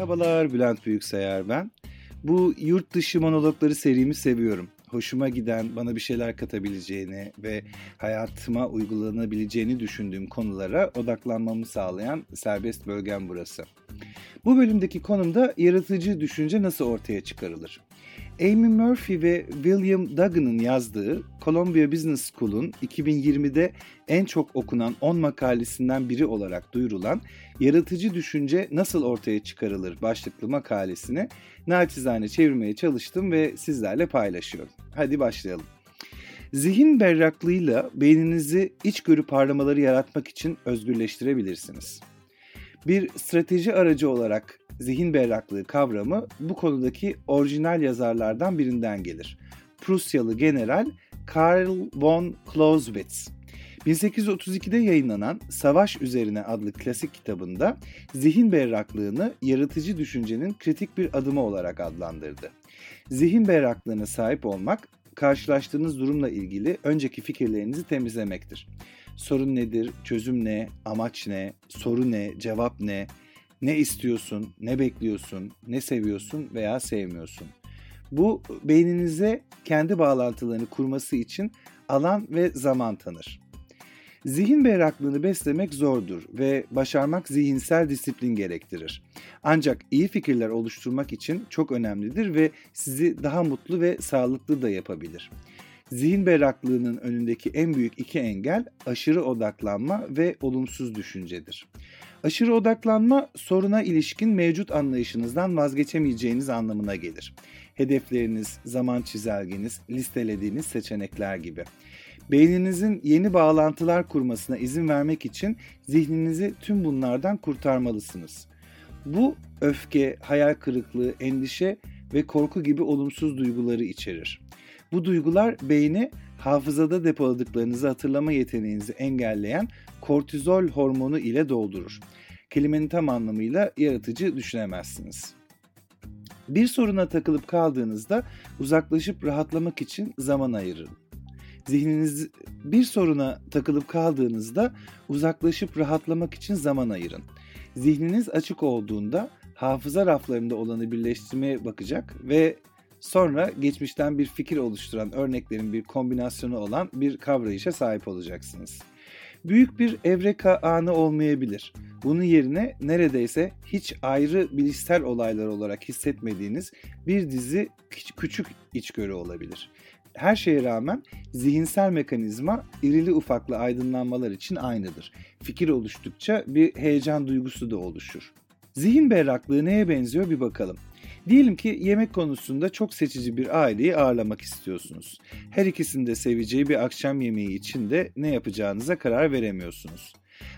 Merhabalar Bülent Büyükseyer ben. Bu yurt dışı monologları serimi seviyorum. Hoşuma giden, bana bir şeyler katabileceğini ve hayatıma uygulanabileceğini düşündüğüm konulara odaklanmamı sağlayan serbest bölgem burası. Bu bölümdeki konumda yaratıcı düşünce nasıl ortaya çıkarılır? Amy Murphy ve William Duggan'ın yazdığı Columbia Business School'un 2020'de en çok okunan 10 makalesinden biri olarak duyurulan Yaratıcı Düşünce Nasıl Ortaya Çıkarılır başlıklı makalesini naçizane çevirmeye çalıştım ve sizlerle paylaşıyorum. Hadi başlayalım. Zihin berraklığıyla beyninizi içgörü parlamaları yaratmak için özgürleştirebilirsiniz. Bir strateji aracı olarak zihin berraklığı kavramı bu konudaki orijinal yazarlardan birinden gelir. Prusyalı general Karl von Clausewitz. 1832'de yayınlanan Savaş Üzerine adlı klasik kitabında zihin berraklığını yaratıcı düşüncenin kritik bir adımı olarak adlandırdı. Zihin berraklığına sahip olmak, karşılaştığınız durumla ilgili önceki fikirlerinizi temizlemektir. Sorun nedir, çözüm ne, amaç ne, soru ne, cevap ne, ne istiyorsun, ne bekliyorsun, ne seviyorsun veya sevmiyorsun. Bu beyninize kendi bağlantılarını kurması için alan ve zaman tanır. Zihin berraklığını beslemek zordur ve başarmak zihinsel disiplin gerektirir. Ancak iyi fikirler oluşturmak için çok önemlidir ve sizi daha mutlu ve sağlıklı da yapabilir. Zihin berraklığının önündeki en büyük iki engel aşırı odaklanma ve olumsuz düşüncedir. Aşırı odaklanma soruna ilişkin mevcut anlayışınızdan vazgeçemeyeceğiniz anlamına gelir. Hedefleriniz, zaman çizelgeniz, listelediğiniz seçenekler gibi. Beyninizin yeni bağlantılar kurmasına izin vermek için zihninizi tüm bunlardan kurtarmalısınız. Bu öfke, hayal kırıklığı, endişe ve korku gibi olumsuz duyguları içerir. Bu duygular beyni hafızada depoladıklarınızı hatırlama yeteneğinizi engelleyen kortizol hormonu ile doldurur. Kelimenin tam anlamıyla yaratıcı düşünemezsiniz. Bir soruna takılıp kaldığınızda uzaklaşıp rahatlamak için zaman ayırın. Zihniniz bir soruna takılıp kaldığınızda uzaklaşıp rahatlamak için zaman ayırın. Zihniniz açık olduğunda hafıza raflarında olanı birleştirmeye bakacak ve sonra geçmişten bir fikir oluşturan örneklerin bir kombinasyonu olan bir kavrayışa sahip olacaksınız. Büyük bir evreka anı olmayabilir. Bunun yerine neredeyse hiç ayrı bilişsel olaylar olarak hissetmediğiniz bir dizi küçük içgörü olabilir. Her şeye rağmen zihinsel mekanizma irili ufaklı aydınlanmalar için aynıdır. Fikir oluştukça bir heyecan duygusu da oluşur. Zihin berraklığı neye benziyor bir bakalım. Diyelim ki yemek konusunda çok seçici bir aileyi ağırlamak istiyorsunuz. Her ikisinin de seveceği bir akşam yemeği için de ne yapacağınıza karar veremiyorsunuz.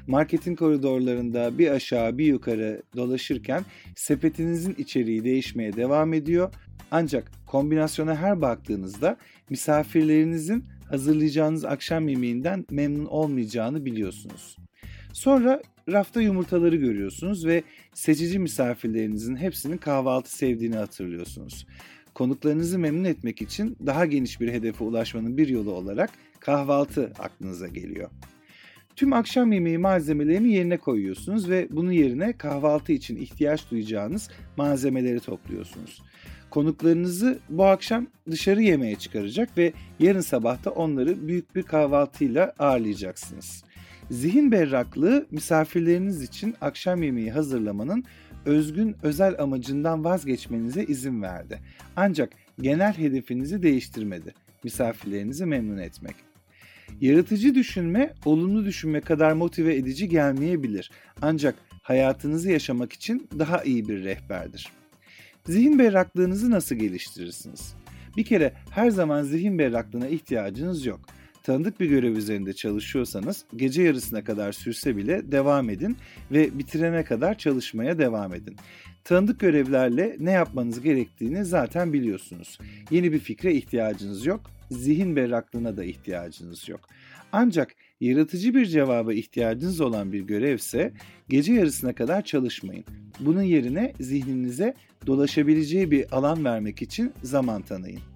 Marketin koridorlarında bir aşağı bir yukarı dolaşırken sepetinizin içeriği değişmeye devam ediyor. Ancak kombinasyona her baktığınızda misafirlerinizin hazırlayacağınız akşam yemeğinden memnun olmayacağını biliyorsunuz. Sonra rafta yumurtaları görüyorsunuz ve seçici misafirlerinizin hepsinin kahvaltı sevdiğini hatırlıyorsunuz. Konuklarınızı memnun etmek için daha geniş bir hedefe ulaşmanın bir yolu olarak kahvaltı aklınıza geliyor. Tüm akşam yemeği malzemelerini yerine koyuyorsunuz ve bunun yerine kahvaltı için ihtiyaç duyacağınız malzemeleri topluyorsunuz. Konuklarınızı bu akşam dışarı yemeğe çıkaracak ve yarın sabah da onları büyük bir kahvaltıyla ağırlayacaksınız. Zihin berraklığı misafirleriniz için akşam yemeği hazırlamanın özgün özel amacından vazgeçmenize izin verdi. Ancak genel hedefinizi değiştirmedi. Misafirlerinizi memnun etmek. Yaratıcı düşünme, olumlu düşünme kadar motive edici gelmeyebilir. Ancak hayatınızı yaşamak için daha iyi bir rehberdir. Zihin berraklığınızı nasıl geliştirirsiniz? Bir kere her zaman zihin berraklığına ihtiyacınız yok. Tanıdık bir görev üzerinde çalışıyorsanız gece yarısına kadar sürse bile devam edin ve bitirene kadar çalışmaya devam edin. Tanıdık görevlerle ne yapmanız gerektiğini zaten biliyorsunuz. Yeni bir fikre ihtiyacınız yok, zihin berraklığına da ihtiyacınız yok. Ancak yaratıcı bir cevaba ihtiyacınız olan bir görevse gece yarısına kadar çalışmayın. Bunun yerine zihninize dolaşabileceği bir alan vermek için zaman tanıyın.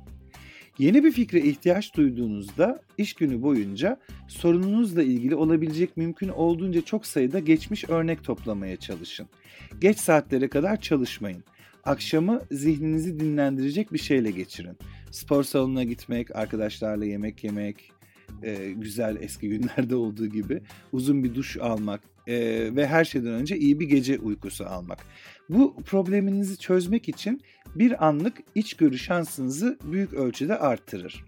Yeni bir fikre ihtiyaç duyduğunuzda iş günü boyunca sorununuzla ilgili olabilecek mümkün olduğunca çok sayıda geçmiş örnek toplamaya çalışın. Geç saatlere kadar çalışmayın. Akşamı zihninizi dinlendirecek bir şeyle geçirin. Spor salonuna gitmek, arkadaşlarla yemek yemek, e, güzel eski günlerde olduğu gibi uzun bir duş almak e, ve her şeyden önce iyi bir gece uykusu almak. Bu probleminizi çözmek için bir anlık içgörü şansınızı büyük ölçüde arttırır.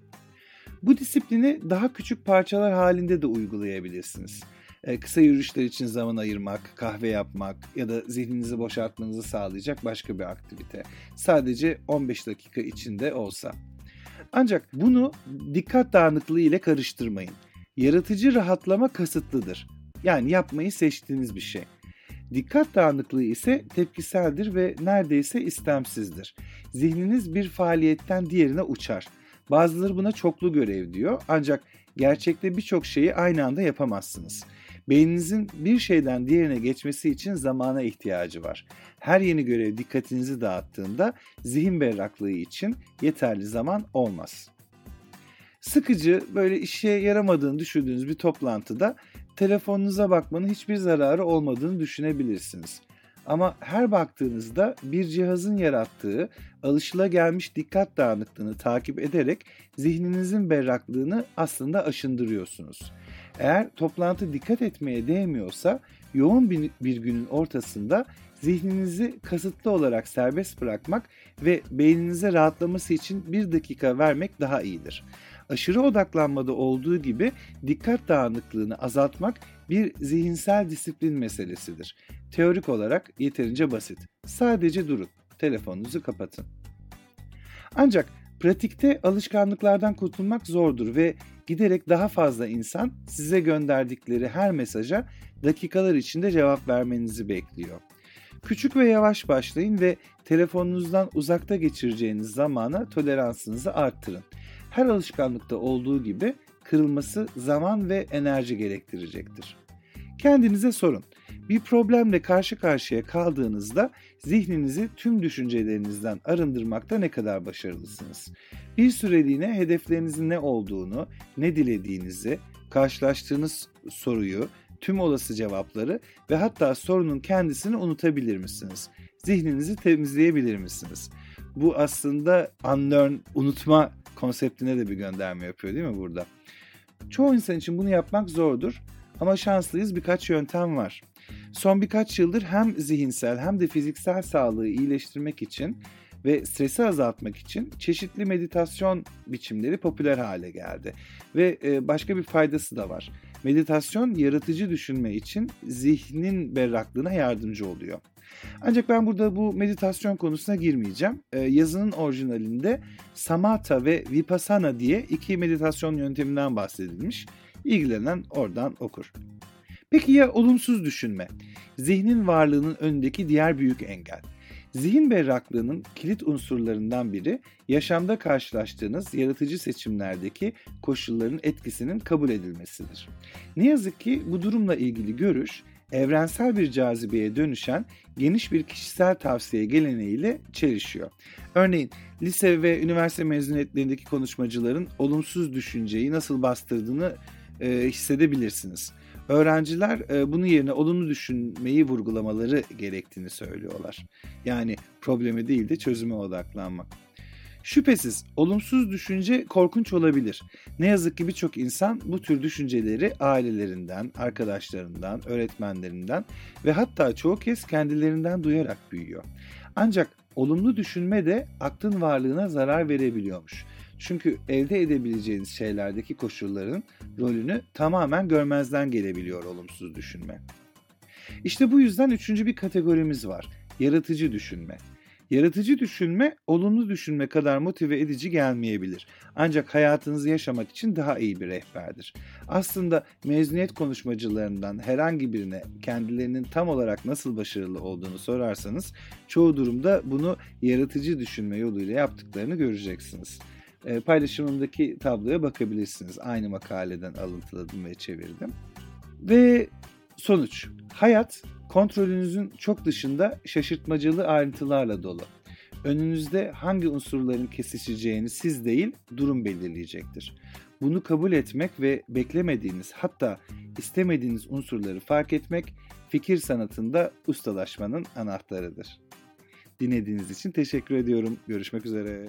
Bu disiplini daha küçük parçalar halinde de uygulayabilirsiniz. E, kısa yürüyüşler için zaman ayırmak, kahve yapmak ya da zihninizi boşaltmanızı sağlayacak başka bir aktivite. Sadece 15 dakika içinde olsa. Ancak bunu dikkat dağınıklığı ile karıştırmayın. Yaratıcı rahatlama kasıtlıdır. Yani yapmayı seçtiğiniz bir şey. Dikkat dağınıklığı ise tepkiseldir ve neredeyse istemsizdir. Zihniniz bir faaliyetten diğerine uçar. Bazıları buna çoklu görev diyor ancak gerçekte birçok şeyi aynı anda yapamazsınız. Beyninizin bir şeyden diğerine geçmesi için zamana ihtiyacı var. Her yeni görev dikkatinizi dağıttığında zihin berraklığı için yeterli zaman olmaz. Sıkıcı, böyle işe yaramadığını düşündüğünüz bir toplantıda telefonunuza bakmanın hiçbir zararı olmadığını düşünebilirsiniz. Ama her baktığınızda bir cihazın yarattığı alışılagelmiş dikkat dağınıklığını takip ederek zihninizin berraklığını aslında aşındırıyorsunuz. Eğer toplantı dikkat etmeye değmiyorsa yoğun bir, günün ortasında zihninizi kasıtlı olarak serbest bırakmak ve beyninize rahatlaması için bir dakika vermek daha iyidir. Aşırı odaklanmada olduğu gibi dikkat dağınıklığını azaltmak bir zihinsel disiplin meselesidir. Teorik olarak yeterince basit. Sadece durun, telefonunuzu kapatın. Ancak pratikte alışkanlıklardan kurtulmak zordur ve giderek daha fazla insan size gönderdikleri her mesaja dakikalar içinde cevap vermenizi bekliyor. Küçük ve yavaş başlayın ve telefonunuzdan uzakta geçireceğiniz zamana toleransınızı arttırın. Her alışkanlıkta olduğu gibi kırılması zaman ve enerji gerektirecektir. Kendinize sorun. Bir problemle karşı karşıya kaldığınızda zihninizi tüm düşüncelerinizden arındırmakta ne kadar başarılısınız? Bir süreliğine hedeflerinizin ne olduğunu, ne dilediğinizi, karşılaştığınız soruyu, tüm olası cevapları ve hatta sorunun kendisini unutabilir misiniz? Zihninizi temizleyebilir misiniz? Bu aslında unlearn, unutma konseptine de bir gönderme yapıyor değil mi burada? Çoğu insan için bunu yapmak zordur ama şanslıyız birkaç yöntem var. Son birkaç yıldır hem zihinsel hem de fiziksel sağlığı iyileştirmek için ve stresi azaltmak için çeşitli meditasyon biçimleri popüler hale geldi. Ve e, başka bir faydası da var. Meditasyon yaratıcı düşünme için zihnin berraklığına yardımcı oluyor. Ancak ben burada bu meditasyon konusuna girmeyeceğim. Ee, yazının orijinalinde Samatha ve Vipassana diye iki meditasyon yönteminden bahsedilmiş. İlgilenen oradan okur. Peki ya olumsuz düşünme? Zihnin varlığının önündeki diğer büyük engel. Zihin berraklığının kilit unsurlarından biri yaşamda karşılaştığınız yaratıcı seçimlerdeki koşulların etkisinin kabul edilmesidir. Ne yazık ki bu durumla ilgili görüş evrensel bir cazibeye dönüşen geniş bir kişisel tavsiye geleneğiyle çelişiyor. Örneğin lise ve üniversite mezuniyetlerindeki konuşmacıların olumsuz düşünceyi nasıl bastırdığını e, hissedebilirsiniz. Öğrenciler e, bunun yerine olumlu düşünmeyi vurgulamaları gerektiğini söylüyorlar. Yani problemi değil de çözüme odaklanmak. Şüphesiz olumsuz düşünce korkunç olabilir. Ne yazık ki birçok insan bu tür düşünceleri ailelerinden, arkadaşlarından, öğretmenlerinden ve hatta çoğu kez kendilerinden duyarak büyüyor. Ancak olumlu düşünme de aklın varlığına zarar verebiliyormuş. Çünkü elde edebileceğiniz şeylerdeki koşulların rolünü tamamen görmezden gelebiliyor olumsuz düşünme. İşte bu yüzden üçüncü bir kategorimiz var. Yaratıcı düşünme. Yaratıcı düşünme, olumlu düşünme kadar motive edici gelmeyebilir. Ancak hayatınızı yaşamak için daha iyi bir rehberdir. Aslında mezuniyet konuşmacılarından herhangi birine kendilerinin tam olarak nasıl başarılı olduğunu sorarsanız çoğu durumda bunu yaratıcı düşünme yoluyla yaptıklarını göreceksiniz. E, paylaşımımdaki tabloya bakabilirsiniz. Aynı makaleden alıntıladım ve çevirdim. Ve sonuç. Hayat kontrolünüzün çok dışında şaşırtmacalı ayrıntılarla dolu. Önünüzde hangi unsurların kesişeceğini siz değil, durum belirleyecektir. Bunu kabul etmek ve beklemediğiniz hatta istemediğiniz unsurları fark etmek fikir sanatında ustalaşmanın anahtarıdır. Dinlediğiniz için teşekkür ediyorum. Görüşmek üzere.